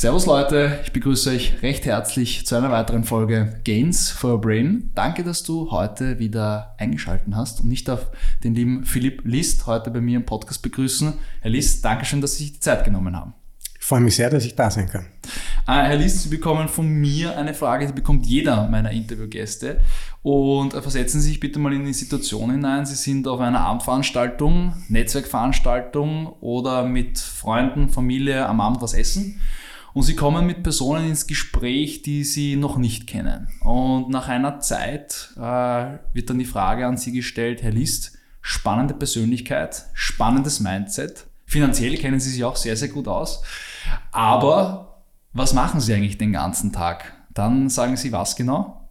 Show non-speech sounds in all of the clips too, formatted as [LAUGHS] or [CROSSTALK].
Servus Leute, ich begrüße euch recht herzlich zu einer weiteren Folge Gains for Your Brain. Danke, dass du heute wieder eingeschaltet hast und nicht auf den lieben Philipp List heute bei mir im Podcast begrüßen. Herr List, danke schön, dass Sie sich die Zeit genommen haben. Ich freue mich sehr, dass ich da sein kann. Ah, Herr List, Sie bekommen von mir eine Frage, die bekommt jeder meiner Interviewgäste. Und versetzen Sie sich bitte mal in die Situation hinein. Sie sind auf einer Abendveranstaltung, Netzwerkveranstaltung oder mit Freunden, Familie am Abend was essen und sie kommen mit Personen ins Gespräch, die sie noch nicht kennen. Und nach einer Zeit äh, wird dann die Frage an sie gestellt, Herr List, spannende Persönlichkeit, spannendes Mindset. Finanziell kennen Sie sich auch sehr, sehr gut aus. Aber was machen Sie eigentlich den ganzen Tag? Dann sagen Sie was genau?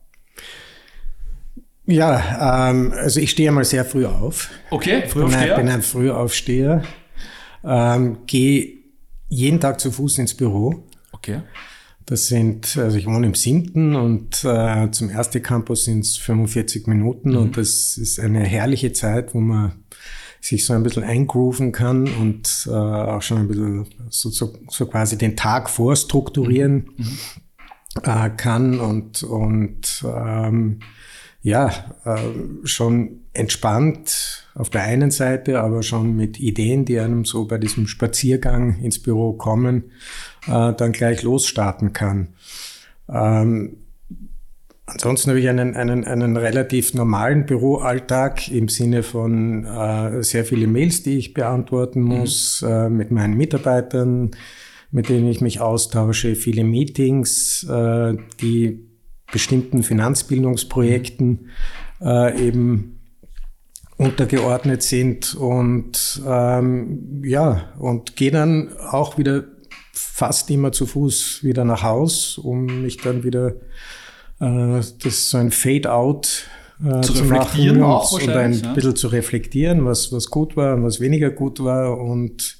Ja, ähm, also ich stehe mal sehr früh auf. Okay, Frühaufsteher? Ich bin ein Frühaufsteher. Ähm, Gehe jeden Tag zu Fuß ins Büro. Okay. Das sind, also ich wohne im siebten und äh, zum ersten Campus sind es 45 Minuten mhm. und das ist eine herrliche Zeit, wo man sich so ein bisschen eingrooven kann und äh, auch schon ein bisschen so, so, so quasi den Tag vorstrukturieren mhm. äh, kann und, und ähm, ja, äh, schon entspannt auf der einen Seite, aber schon mit Ideen, die einem so bei diesem Spaziergang ins Büro kommen, äh, dann gleich losstarten kann. Ähm, ansonsten habe ich einen, einen, einen relativ normalen Büroalltag im Sinne von äh, sehr viele Mails, die ich beantworten mhm. muss, mhm. äh, mit meinen Mitarbeitern, mit denen ich mich austausche, viele Meetings, äh, die bestimmten Finanzbildungsprojekten äh, eben untergeordnet sind und ähm, ja und gehe dann auch wieder fast immer zu Fuß wieder nach Haus, um mich dann wieder äh, das so ein Fade-out äh, zu, zu reflektieren machen auch und ein ja. bisschen zu reflektieren, was was gut war und was weniger gut war und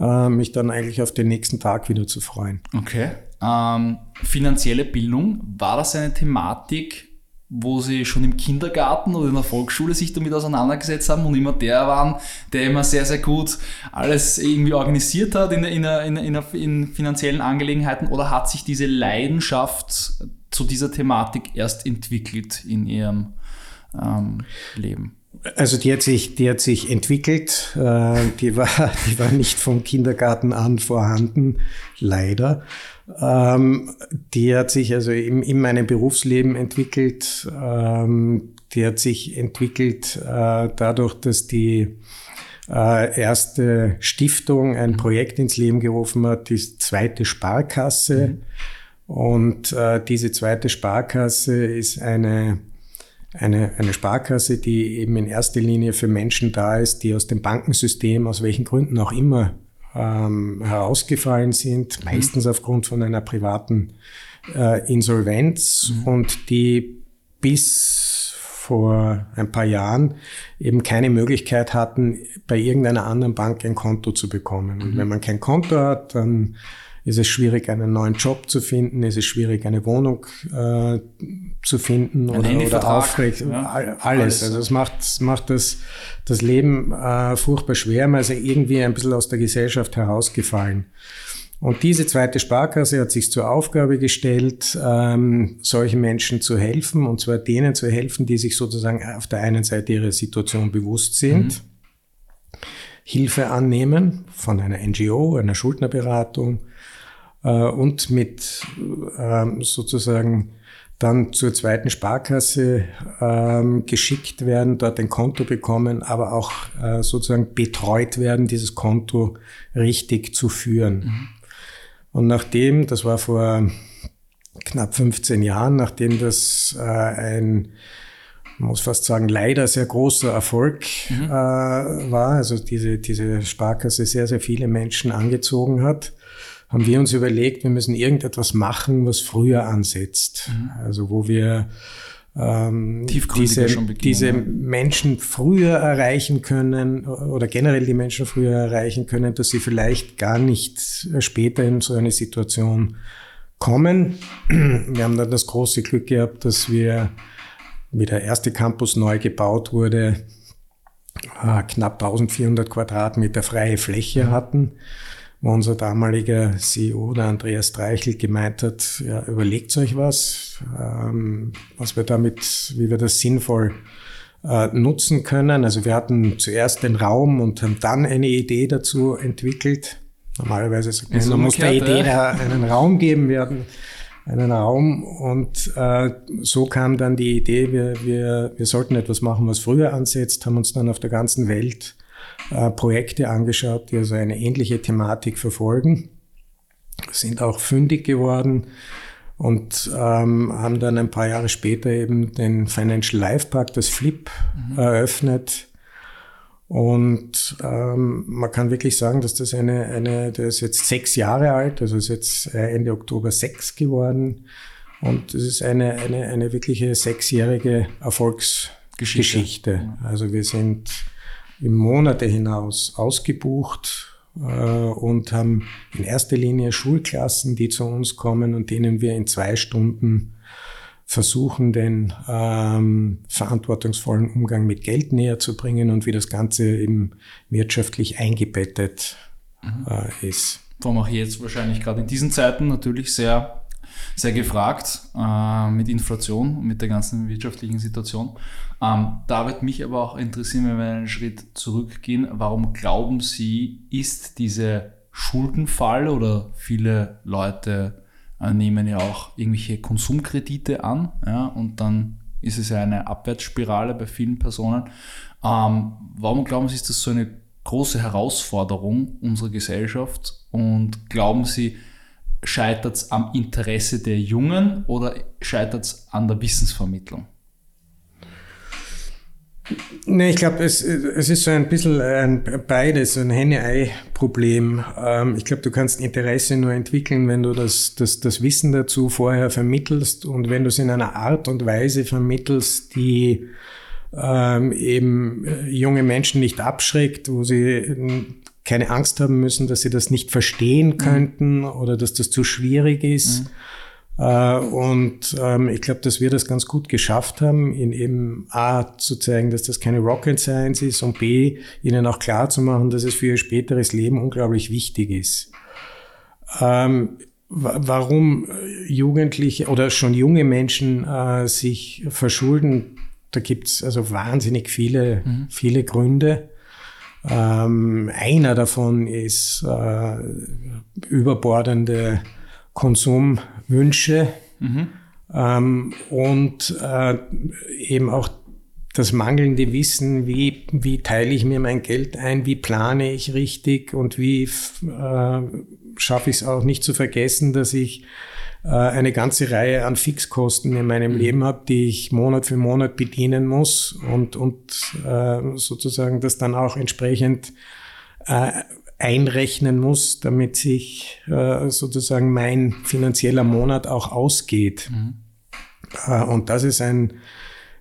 äh, mich dann eigentlich auf den nächsten Tag wieder zu freuen. Okay. Ähm, finanzielle Bildung, war das eine Thematik, wo sie schon im Kindergarten oder in der Volksschule sich damit auseinandergesetzt haben und immer der waren, der immer sehr, sehr gut alles irgendwie organisiert hat in, in, in, in, in finanziellen Angelegenheiten oder hat sich diese Leidenschaft zu dieser Thematik erst entwickelt in ihrem ähm, Leben? Also die hat sich, die hat sich entwickelt. Äh, die war, [LAUGHS] die war nicht vom Kindergarten an vorhanden, leider. Ähm, die hat sich also in, in meinem Berufsleben entwickelt. Ähm, die hat sich entwickelt äh, dadurch, dass die äh, erste Stiftung ein mhm. Projekt ins Leben gerufen hat, die zweite Sparkasse. Mhm. Und diese zweite Sparkasse ist eine, eine, eine Sparkasse, die eben in erster Linie für Menschen da ist, die aus dem Bankensystem, aus welchen Gründen auch immer, ähm, herausgefallen sind, mhm. meistens aufgrund von einer privaten äh, Insolvenz mhm. und die bis vor ein paar Jahren eben keine Möglichkeit hatten, bei irgendeiner anderen Bank ein Konto zu bekommen. Und mhm. wenn man kein Konto hat, dann ist es schwierig, einen neuen Job zu finden, ist es schwierig, eine Wohnung äh, zu finden Ein oder, oder aufrecht, ja, alles. alles. Also es macht, macht das, das Leben äh, furchtbar schwer, man ist irgendwie ein bisschen aus der Gesellschaft herausgefallen. Und diese zweite Sparkasse hat sich zur Aufgabe gestellt, ähm, solchen Menschen zu helfen, und zwar denen zu helfen, die sich sozusagen auf der einen Seite ihrer Situation bewusst sind, mhm. Hilfe annehmen von einer NGO, einer Schuldnerberatung, äh, und mit ähm, sozusagen dann zur zweiten Sparkasse ähm, geschickt werden, dort ein Konto bekommen, aber auch äh, sozusagen betreut werden, dieses Konto richtig zu führen. Mhm. Und nachdem, das war vor knapp 15 Jahren, nachdem das äh, ein, man muss fast sagen, leider sehr großer Erfolg mhm. äh, war, also diese, diese Sparkasse sehr, sehr viele Menschen angezogen hat, haben wir uns überlegt, wir müssen irgendetwas machen, was früher ansetzt. Mhm. Also wo wir ähm, diese, diese Menschen früher erreichen können oder generell die Menschen früher erreichen können, dass sie vielleicht gar nicht später in so eine Situation kommen. Wir haben dann das große Glück gehabt, dass wir, wie der erste Campus neu gebaut wurde, äh, knapp 1400 Quadratmeter freie Fläche mhm. hatten wo unser damaliger CEO, der Andreas Dreichel, gemeint hat, ja, überlegt euch was, ähm, was wir damit, wie wir das sinnvoll äh, nutzen können. Also wir hatten zuerst den Raum und haben dann eine Idee dazu entwickelt. Normalerweise sagt man, man muss der Idee ja. einen Raum geben. Wir hatten einen Raum und äh, so kam dann die Idee, wir, wir, wir sollten etwas machen, was früher ansetzt, haben uns dann auf der ganzen Welt äh, Projekte angeschaut, die also eine ähnliche Thematik verfolgen, sind auch fündig geworden und ähm, haben dann ein paar Jahre später eben den Financial Life Park, das Flip, mhm. eröffnet. Und ähm, man kann wirklich sagen, dass das eine, eine, der ist jetzt sechs Jahre alt, also ist jetzt äh, Ende Oktober sechs geworden. Und es ist eine, eine, eine wirkliche sechsjährige Erfolgsgeschichte. Geschichte. Also wir sind im Monate hinaus ausgebucht äh, und haben in erster Linie Schulklassen, die zu uns kommen und denen wir in zwei Stunden versuchen, den ähm, verantwortungsvollen Umgang mit Geld näher zu bringen und wie das Ganze eben wirtschaftlich eingebettet mhm. äh, ist. Vor allem auch jetzt wahrscheinlich gerade in diesen Zeiten natürlich sehr sehr gefragt äh, mit Inflation und mit der ganzen wirtschaftlichen Situation. Ähm, da wird mich aber auch interessieren, wenn wir einen Schritt zurückgehen, warum glauben Sie, ist diese Schuldenfall oder viele Leute äh, nehmen ja auch irgendwelche Konsumkredite an ja, und dann ist es ja eine Abwärtsspirale bei vielen Personen. Ähm, warum glauben Sie, ist das so eine große Herausforderung unserer Gesellschaft und glauben Sie, scheitert es am Interesse der Jungen oder scheitert es an der Wissensvermittlung? Nee, ich glaube, es, es ist so ein bisschen ein beides, ein Henne-Ei-Problem. Ähm, ich glaube, du kannst Interesse nur entwickeln, wenn du das, das, das Wissen dazu vorher vermittelst und wenn du es in einer Art und Weise vermittelst, die ähm, eben junge Menschen nicht abschreckt, wo sie keine Angst haben müssen, dass sie das nicht verstehen mhm. könnten mhm. oder dass das zu schwierig ist. Mhm. Äh, und ähm, ich glaube, dass wir das ganz gut geschafft haben, in eben A zu zeigen, dass das keine Rocket Science ist und B, ihnen auch klar zu machen, dass es für ihr späteres Leben unglaublich wichtig ist. Ähm, warum Jugendliche oder schon junge Menschen äh, sich verschulden, da gibt's also wahnsinnig viele, mhm. viele Gründe. Ähm, einer davon ist äh, überbordende Konsumwünsche mhm. ähm, und äh, eben auch das mangelnde Wissen, wie, wie teile ich mir mein Geld ein, wie plane ich richtig und wie äh, schaffe ich es auch nicht zu vergessen, dass ich eine ganze Reihe an Fixkosten in meinem mhm. Leben habe, die ich Monat für Monat bedienen muss und, und äh, sozusagen das dann auch entsprechend äh, einrechnen muss, damit sich äh, sozusagen mein finanzieller Monat auch ausgeht. Mhm. Äh, und das ist ein,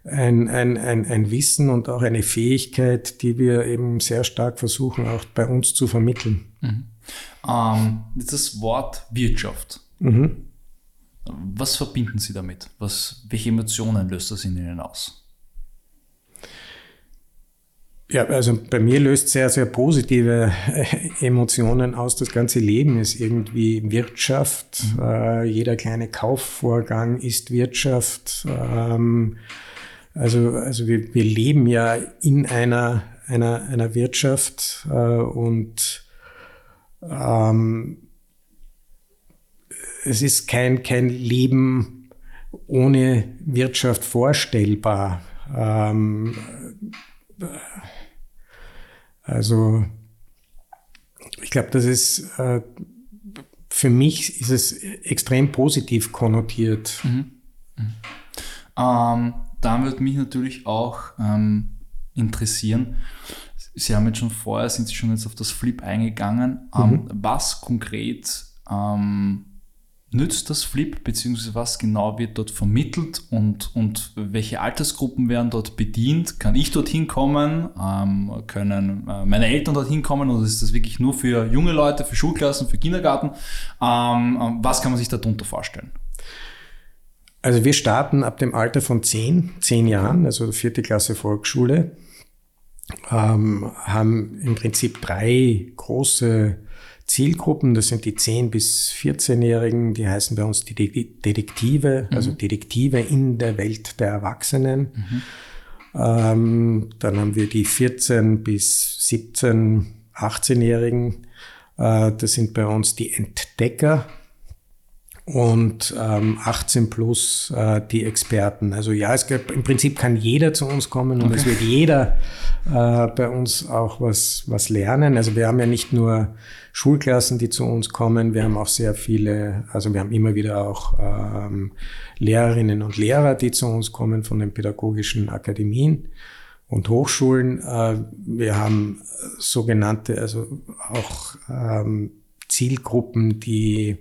ein, ein, ein, ein Wissen und auch eine Fähigkeit, die wir eben sehr stark versuchen, auch bei uns zu vermitteln. Mhm. Ähm, das Wort Wirtschaft. Mhm. Was verbinden Sie damit? Was, welche Emotionen löst das in Ihnen aus? Ja, also bei mir löst sehr, sehr positive äh, Emotionen aus. Das ganze Leben ist irgendwie Wirtschaft. Mhm. Äh, jeder kleine Kaufvorgang ist Wirtschaft. Ähm, also, also wir, wir leben ja in einer, einer, einer Wirtschaft äh, und ähm, es ist kein, kein Leben ohne Wirtschaft vorstellbar. Ähm, also ich glaube, das ist äh, für mich ist es extrem positiv konnotiert. Mhm. Mhm. Ähm, da würde mich natürlich auch ähm, interessieren. Sie haben jetzt schon vorher, sind Sie schon jetzt auf das Flip eingegangen. Ähm, mhm. Was konkret ähm, nützt das Flip, beziehungsweise was genau wird dort vermittelt und, und welche Altersgruppen werden dort bedient? Kann ich dorthin kommen? Ähm, können äh, meine Eltern dorthin kommen oder ist das wirklich nur für junge Leute, für Schulklassen, für Kindergarten? Ähm, ähm was kann man sich darunter vorstellen? Also wir starten ab dem Alter von zehn, zehn Jahren, also vierte Klasse Volksschule, ähm, haben im Prinzip drei große Zielgruppen, das sind die 10- bis 14-Jährigen, die heißen bei uns die Detektive, mhm. also Detektive in der Welt der Erwachsenen. Mhm. Ähm, dann haben wir die 14 bis 17, 18-Jährigen, äh, das sind bei uns die Entdecker und ähm, 18 plus äh, die Experten. Also ja, es gibt, im Prinzip kann jeder zu uns kommen und okay. es wird jeder äh, bei uns auch was, was lernen. Also wir haben ja nicht nur Schulklassen, die zu uns kommen, wir haben auch sehr viele, also wir haben immer wieder auch ähm, Lehrerinnen und Lehrer, die zu uns kommen von den pädagogischen Akademien und Hochschulen. Äh, wir haben sogenannte, also auch ähm, Zielgruppen, die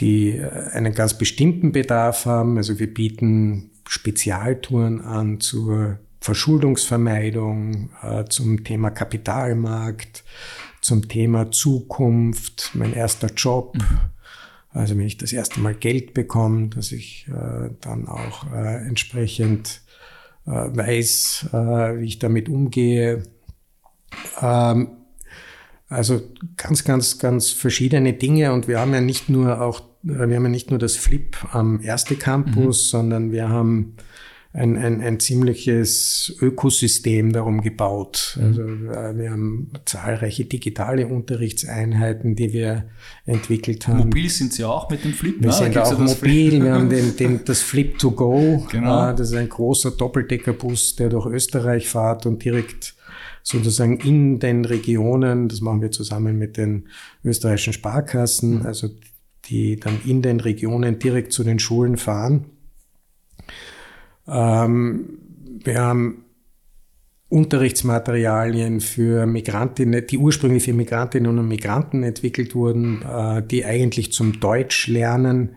die äh, einen ganz bestimmten Bedarf haben. Also wir bieten Spezialtouren an zur Verschuldungsvermeidung, äh, zum Thema Kapitalmarkt, zum Thema Zukunft, mein erster Job. Mhm. Also wenn ich das erste Mal Geld bekomme, dass ich äh, dann auch äh, entsprechend weiß, wie ich damit umgehe. Ähm, also ganz, ganz, ganz verschiedene Dinge und wir haben ja nicht nur auch, wir haben ja nicht nur das Flip am Erste Campus, mhm. sondern wir haben ein, ein, ein ziemliches Ökosystem darum gebaut. Mhm. Also äh, wir haben zahlreiche digitale Unterrichtseinheiten, die wir entwickelt haben. Mobil sind Sie auch mit dem Flip? Wir ne? sind auch mobil. wir haben [LAUGHS] den, den, das Flip to Go. Genau. Äh, das ist ein großer Doppeldeckerbus, der durch Österreich fährt und direkt sozusagen in den Regionen, das machen wir zusammen mit den österreichischen Sparkassen, also die dann in den Regionen direkt zu den Schulen fahren. Ähm, wir haben Unterrichtsmaterialien für Migrantinnen, die ursprünglich für Migrantinnen und Migranten entwickelt wurden, äh, die eigentlich zum Deutschlernen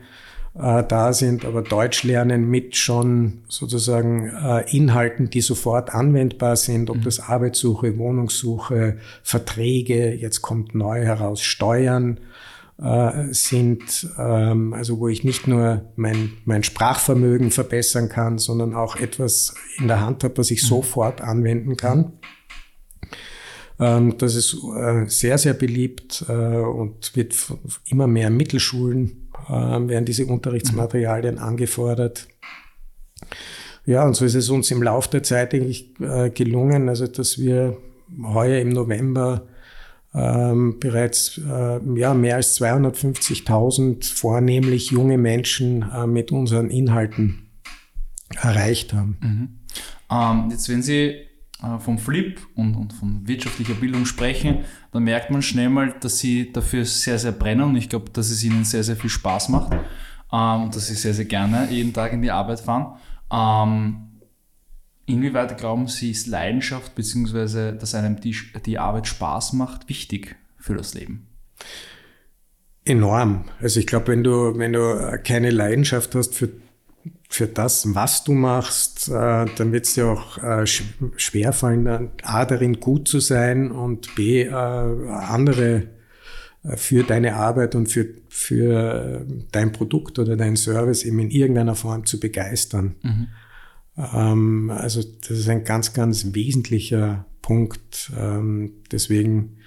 äh, da sind, aber Deutsch lernen mit schon sozusagen äh, Inhalten, die sofort anwendbar sind, ob mhm. das Arbeitssuche, Wohnungssuche, Verträge, jetzt kommt neu heraus Steuern äh, sind, ähm, also wo ich nicht nur mein, mein Sprachvermögen verbessern kann, sondern auch etwas in der Hand habe, was ich mhm. sofort anwenden kann. Ähm, das ist äh, sehr, sehr beliebt äh, und wird immer mehr Mittelschulen äh, werden diese Unterrichtsmaterialien angefordert. Ja, und so ist es uns im Laufe der Zeit eigentlich äh, gelungen, also dass wir heuer im November ähm, bereits äh, ja, mehr als 250.000 vornehmlich junge Menschen äh, mit unseren Inhalten erreicht haben. Mhm. Ähm, jetzt, wenn Sie vom Flip und, und von wirtschaftlicher Bildung sprechen, dann merkt man schnell mal, dass sie dafür sehr, sehr brennen und ich glaube, dass es ihnen sehr, sehr viel Spaß macht ähm, und dass sie sehr, sehr gerne jeden Tag in die Arbeit fahren. Ähm, inwieweit glauben Sie, ist Leidenschaft bzw. dass einem die, die Arbeit Spaß macht, wichtig für das Leben? Enorm. Also ich glaube, wenn du, wenn du keine Leidenschaft hast für für das, was du machst, äh, dann wird es dir auch äh, schwerfallen, A, darin gut zu sein und B, äh, andere für deine Arbeit und für, für dein Produkt oder dein Service eben in irgendeiner Form zu begeistern. Mhm. Ähm, also das ist ein ganz, ganz wesentlicher Punkt. Ähm, deswegen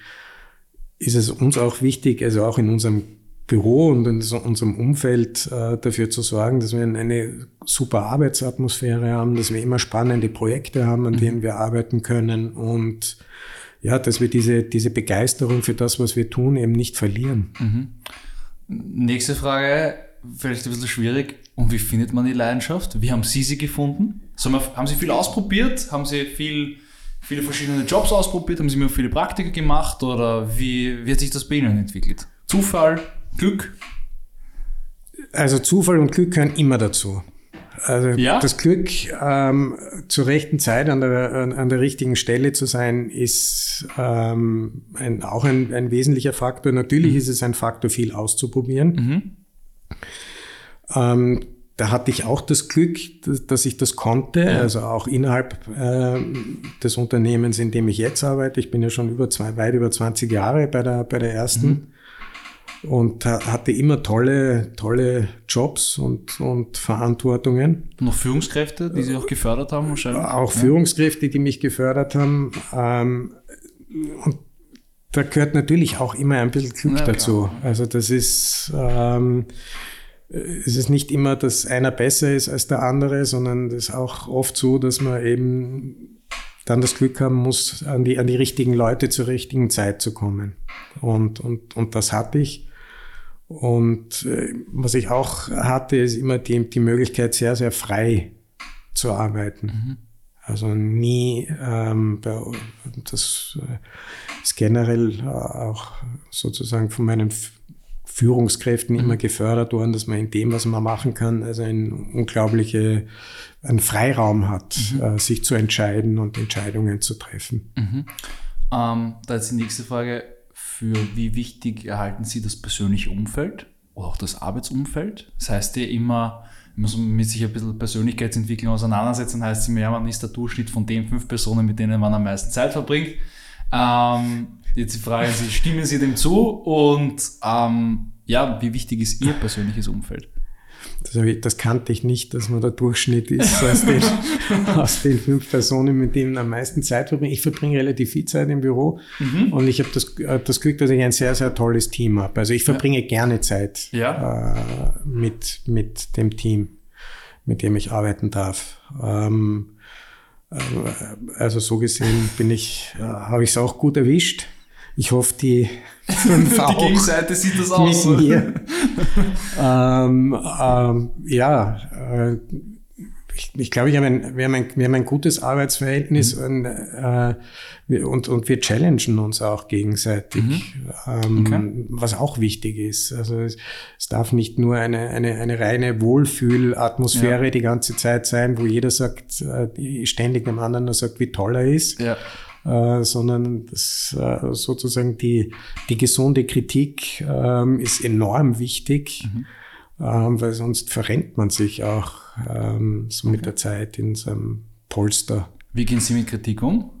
ist es uns auch wichtig, also auch in unserem Büro und in unserem Umfeld äh, dafür zu sorgen, dass wir eine super Arbeitsatmosphäre haben, dass wir immer spannende Projekte haben, an mhm. denen wir arbeiten können und ja, dass wir diese, diese Begeisterung für das, was wir tun, eben nicht verlieren. Mhm. Nächste Frage, vielleicht ein bisschen schwierig. Und wie findet man die Leidenschaft? Wie haben Sie sie gefunden? Haben Sie viel ausprobiert? Haben Sie viel, viele verschiedene Jobs ausprobiert? Haben Sie mir viele Praktika gemacht? Oder wie, wie hat sich das bei Ihnen entwickelt? Zufall? Glück? Also Zufall und Glück gehören immer dazu. Also ja? das Glück, ähm, zur rechten Zeit an der, an, an, der richtigen Stelle zu sein, ist ähm, ein, auch ein, ein, wesentlicher Faktor. Natürlich mhm. ist es ein Faktor, viel auszuprobieren. Mhm. Ähm, da hatte ich auch das Glück, dass, dass ich das konnte, ja. also auch innerhalb äh, des Unternehmens, in dem ich jetzt arbeite. Ich bin ja schon über zwei, weit über 20 Jahre bei der, bei der ersten. Mhm und hatte immer tolle, tolle Jobs und, und Verantwortungen. Noch Führungskräfte, die Sie auch gefördert haben wahrscheinlich? Auch ja. Führungskräfte, die mich gefördert haben. Ähm, und da gehört natürlich auch immer ein bisschen Glück ja, dazu. Also das ist, ähm, es ist nicht immer, dass einer besser ist als der andere, sondern es ist auch oft so, dass man eben dann das Glück haben muss, an die, an die richtigen Leute zur richtigen Zeit zu kommen. Und, und, und das hatte ich. Und äh, was ich auch hatte, ist immer die, die Möglichkeit, sehr, sehr frei zu arbeiten. Mhm. Also nie, ähm, das ist generell auch sozusagen von meinen Führungskräften immer mhm. gefördert worden, dass man in dem, was man machen kann, also ein unglaubliche, einen Freiraum hat, mhm. äh, sich zu entscheiden und Entscheidungen zu treffen. Mhm. Ähm, da ist die nächste Frage, für wie wichtig erhalten Sie das persönliche Umfeld oder auch das Arbeitsumfeld? Das heißt ja immer, man muss mit sich ein bisschen Persönlichkeitsentwicklung auseinandersetzen, heißt es immer, ja, man ist der Durchschnitt von den fünf Personen, mit denen man am meisten Zeit verbringt. Ähm, jetzt die Frage, stimmen Sie dem zu und ähm, ja, wie wichtig ist Ihr persönliches Umfeld? Das, ich, das, kannte ich nicht, dass man der Durchschnitt ist aus den, [LAUGHS] aus den fünf Personen, mit denen am meisten Zeit verbringe. Ich verbringe relativ viel Zeit im Büro mhm. und ich habe das, das Glück, dass ich ein sehr, sehr tolles Team habe. Also ich verbringe ja. gerne Zeit ja. äh, mit, mit dem Team, mit dem ich arbeiten darf. Ähm, äh, also so gesehen bin ich, äh, habe ich es auch gut erwischt. Ich hoffe, die fünf [LAUGHS] auch. Die Gegenseite sieht das aus. Mit mir. [LAUGHS] ähm, ähm, ja, äh, ich, ich glaube, ich habe ein, wir, haben ein, wir haben ein gutes Arbeitsverhältnis mhm. und, äh, und, und wir challengen uns auch gegenseitig, mhm. ähm, okay. was auch wichtig ist. Also es, es, darf nicht nur eine, eine, eine reine Wohlfühlatmosphäre ja. die ganze Zeit sein, wo jeder sagt, äh, ständig dem anderen nur sagt, wie toll er ist. Ja äh, sondern das, äh, sozusagen die, die gesunde Kritik ähm, ist enorm wichtig, mhm. ähm, weil sonst verrennt man sich auch ähm, so okay. mit der Zeit in seinem Polster. Wie gehen Sie mit Kritik um?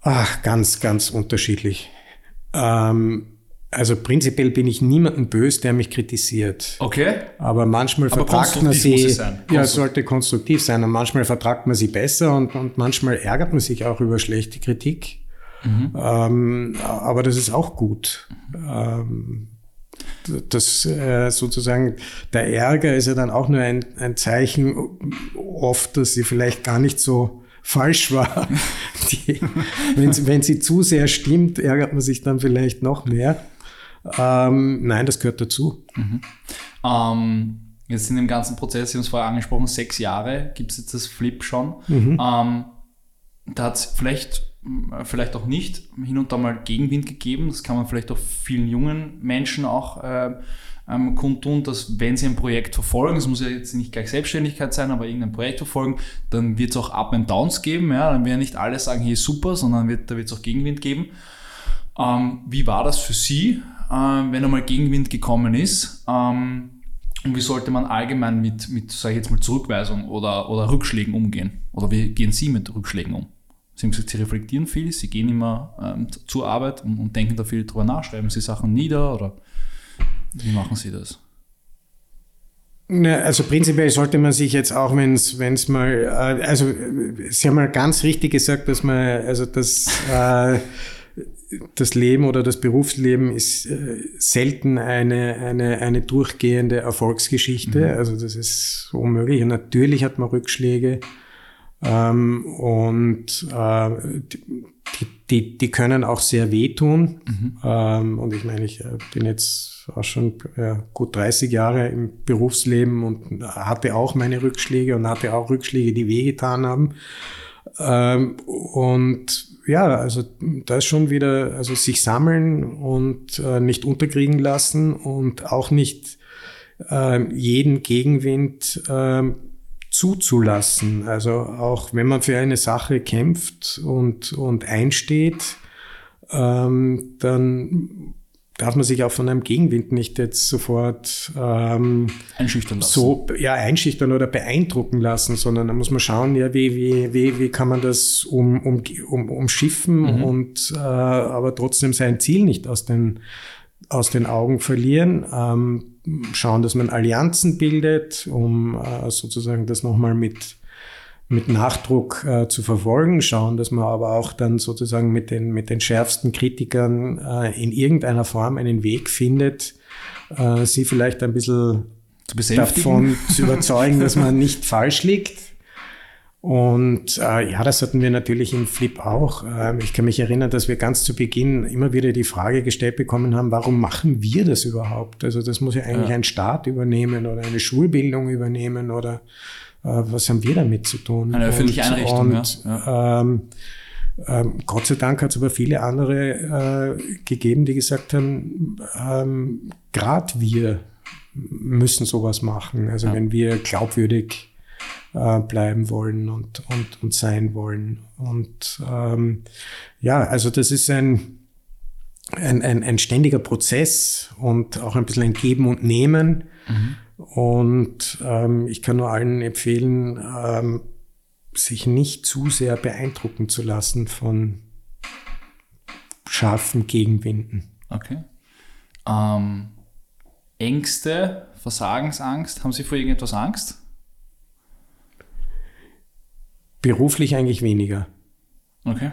Ach, ganz, ganz unterschiedlich. Ähm, also prinzipiell bin ich niemanden böse, der mich kritisiert. Okay. Aber manchmal Aber vertragt man sie. Es ja, es sollte konstruktiv sein. Und manchmal vertragt man sie besser und, und manchmal ärgert man sich auch über schlechte Kritik. Mhm. Ähm, aber das ist auch gut. Ähm, das äh, sozusagen, der Ärger ist ja dann auch nur ein, ein Zeichen oft, dass sie vielleicht gar nicht so falsch war. [LAUGHS] Die, wenn, wenn sie zu sehr stimmt, ärgert man sich dann vielleicht noch mehr. Ähm, nein, das gehört dazu. Mhm. Ähm, jetzt in dem ganzen Prozess, Sie haben es vorher angesprochen, sechs Jahre gibt es jetzt das Flip schon. Mhm. Ähm, da hat es vielleicht, vielleicht auch nicht hin und da mal Gegenwind gegeben. Das kann man vielleicht auch vielen jungen Menschen auch äh, ähm, kundtun, dass wenn sie ein Projekt verfolgen, es muss ja jetzt nicht gleich Selbstständigkeit sein, aber irgendein Projekt verfolgen, dann wird es auch Up and Downs geben. Ja? Dann werden nicht alle sagen, hier ist super, sondern wird, da wird es auch Gegenwind geben. Ähm, wie war das für Sie? Äh, wenn einmal Gegenwind gekommen ist. Ähm, und wie sollte man allgemein mit, mit sage ich jetzt mal, Zurückweisung oder, oder Rückschlägen umgehen? Oder wie gehen Sie mit Rückschlägen um? Sie haben gesagt, Sie reflektieren viel, Sie gehen immer ähm, zur Arbeit und, und, denken da viel drüber nach, schreiben Sie Sachen nieder oder wie machen Sie das? Also prinzipiell sollte man sich jetzt auch, wenn es mal, äh, also Sie haben mal ganz richtig gesagt, dass man, also das äh, das Leben oder das Berufsleben ist äh, selten eine, eine, eine durchgehende Erfolgsgeschichte. Mhm. Also das ist unmöglich. Und natürlich hat man Rückschläge. Ähm, und äh, die, die, die können auch sehr wehtun. Mhm. Ähm, und ich meine, ich äh, bin jetzt auch schon ja, gut 30 Jahre im Berufsleben und hatte auch meine Rückschläge und hatte auch Rückschläge, die wehgetan haben. Ähm, und ja, also da ist schon wieder, also sich sammeln und äh, nicht unterkriegen lassen und auch nicht äh, jeden Gegenwind äh, zuzulassen. Also auch wenn man für eine Sache kämpft und, und einsteht, ähm, dann darf man sich auch von einem Gegenwind nicht jetzt sofort ähm, einschüchtern lassen. So, ja, einschüchtern oder beeindrucken lassen, sondern da muss man schauen, ja, wie, wie, wie, wie kann man das um, um, um, umschiffen mhm. und äh, aber trotzdem sein Ziel nicht aus den, aus den Augen verlieren. Ähm, schauen, dass man Allianzen bildet, um äh, sozusagen das nochmal mit mit Nachdruck äh, zu verfolgen, schauen, dass wir aber auch dann sozusagen mit den, mit den schärfsten Kritikern äh, in irgendeiner Form einen Weg findet, äh, sie vielleicht ein bisschen zu davon zu überzeugen, dass man nicht falsch liegt. Und äh, ja, das hatten wir natürlich im Flip auch. Äh, ich kann mich erinnern, dass wir ganz zu Beginn immer wieder die Frage gestellt bekommen haben, warum machen wir das überhaupt? Also das muss ja eigentlich ja. ein Staat übernehmen oder eine Schulbildung übernehmen oder was haben wir damit zu tun? Eine öffentliche Einrichtung. Und, ja. Ähm, ähm, Gott sei Dank hat es aber viele andere äh, gegeben, die gesagt haben, ähm, gerade wir müssen sowas machen. Also ja. wenn wir glaubwürdig äh, bleiben wollen und, und, und sein wollen. Und ähm, ja, also das ist ein, ein, ein, ein ständiger Prozess und auch ein bisschen ein Geben und Nehmen. Mhm. Und ähm, ich kann nur allen empfehlen, ähm, sich nicht zu sehr beeindrucken zu lassen von scharfen Gegenwinden. Okay. Ähm, Ängste, Versagensangst, haben Sie vor irgendetwas Angst? Beruflich eigentlich weniger. Okay.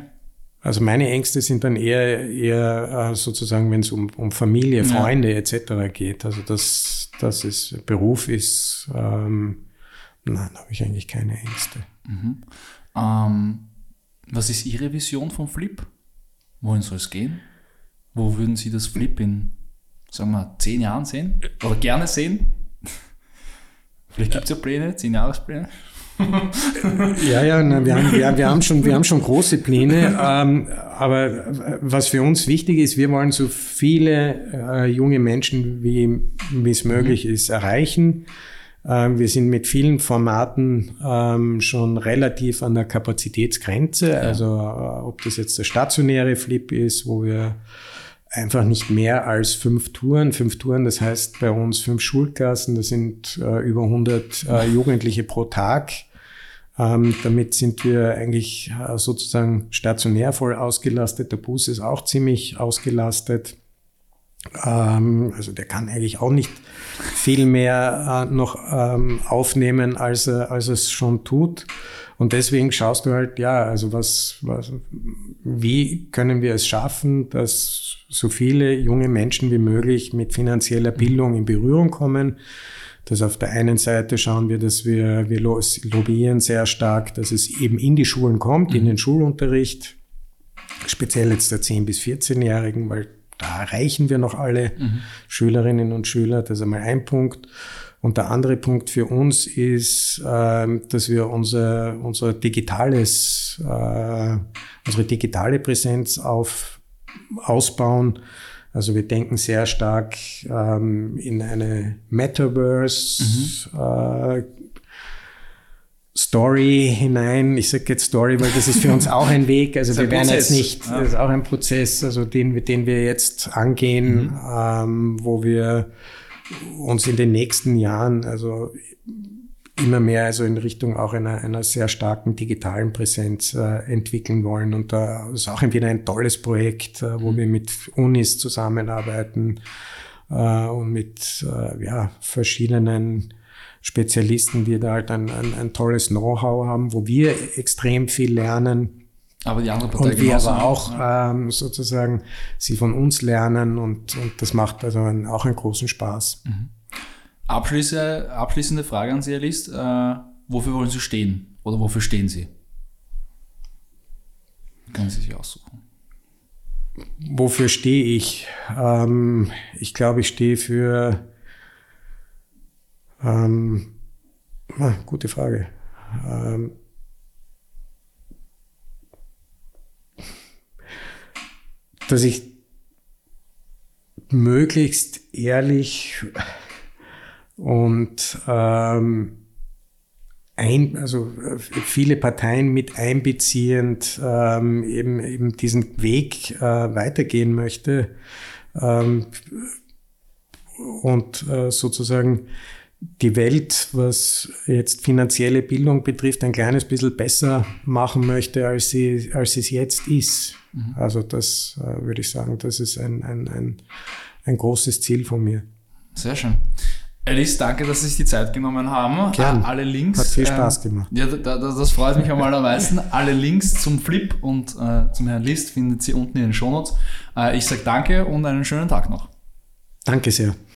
Also meine Ängste sind dann eher, eher äh, sozusagen, wenn es um, um Familie, Freunde ja. etc. geht. Also das, das ist, Beruf ist, ähm, nein, da habe ich eigentlich keine Ängste. Mhm. Ähm, was ist Ihre Vision vom Flip? Wohin soll es gehen? Wo würden Sie das Flip in, sagen wir, zehn Jahren sehen? Oder gerne sehen? [LAUGHS] Vielleicht gibt es ja Pläne, zehn Jahrespläne. Ja, ja, na, wir, haben, wir, wir, haben schon, wir haben schon große Pläne. Ähm, aber was für uns wichtig ist, wir wollen so viele äh, junge Menschen, wie, wie es möglich mhm. ist, erreichen. Ähm, wir sind mit vielen Formaten ähm, schon relativ an der Kapazitätsgrenze. Ja. Also äh, ob das jetzt der stationäre Flip ist, wo wir einfach nicht mehr als fünf Touren. Fünf Touren, das heißt bei uns fünf Schulklassen, das sind äh, über 100 äh, Jugendliche pro Tag. Ähm, damit sind wir eigentlich äh, sozusagen stationär voll ausgelastet. Der Bus ist auch ziemlich ausgelastet. Ähm, also der kann eigentlich auch nicht viel mehr äh, noch ähm, aufnehmen, als, er, als es schon tut. Und deswegen schaust du halt, ja, also was, was, wie können wir es schaffen, dass so viele junge Menschen wie möglich mit finanzieller Bildung in Berührung kommen? Dass auf der einen Seite schauen wir, dass wir, wir lobbyieren sehr stark, dass es eben in die Schulen kommt, mhm. in den Schulunterricht, speziell jetzt der 10- bis 14-Jährigen, weil da erreichen wir noch alle mhm. Schülerinnen und Schüler. Das ist einmal ein Punkt. Und der andere Punkt für uns ist, äh, dass wir unser, unser digitales, äh, unsere digitale Präsenz auf, ausbauen also wir denken sehr stark ähm, in eine Metaverse mhm. äh, Story hinein. Ich sage jetzt Story, weil das ist für uns auch ein Weg. Also wir werden jetzt nicht, das ist auch ein Prozess, also den, den wir jetzt angehen, mhm. ähm, wo wir uns in den nächsten Jahren, also immer mehr also in Richtung auch einer, einer sehr starken digitalen Präsenz äh, entwickeln wollen. Und da ist auch wieder ein tolles Projekt, äh, wo mhm. wir mit Unis zusammenarbeiten äh, und mit äh, ja, verschiedenen Spezialisten, die da halt ein, ein, ein tolles Know-how haben, wo wir extrem viel lernen. Aber die andere Partei und wir aber auch ähm, sozusagen sie von uns lernen und, und das macht also einen, auch einen großen Spaß. Mhm. Abschließende, abschließende Frage an Sie, Herr List. Äh, wofür wollen Sie stehen? Oder wofür stehen Sie? Können Sie sich aussuchen. Wofür stehe ich? Ähm, ich glaube, ich stehe für. Ähm, ah, gute Frage. Ähm, dass ich möglichst ehrlich und ähm, ein, also viele Parteien mit einbeziehend ähm, eben, eben diesen Weg äh, weitergehen möchte ähm, und äh, sozusagen die Welt, was jetzt finanzielle Bildung betrifft, ein kleines bisschen besser machen möchte, als sie, als es jetzt ist. Mhm. Also das äh, würde ich sagen, das ist ein, ein, ein, ein großes Ziel von mir. Sehr schön. Alice, danke, dass Sie sich die Zeit genommen haben. Gern. Alle Links. Hat viel Spaß ähm, gemacht. Ja, da, da, das freut mich am allermeisten. Alle Links zum Flip und äh, zum Herrn List findet Sie unten in den Shownotes. Äh, ich sage danke und einen schönen Tag noch. Danke sehr.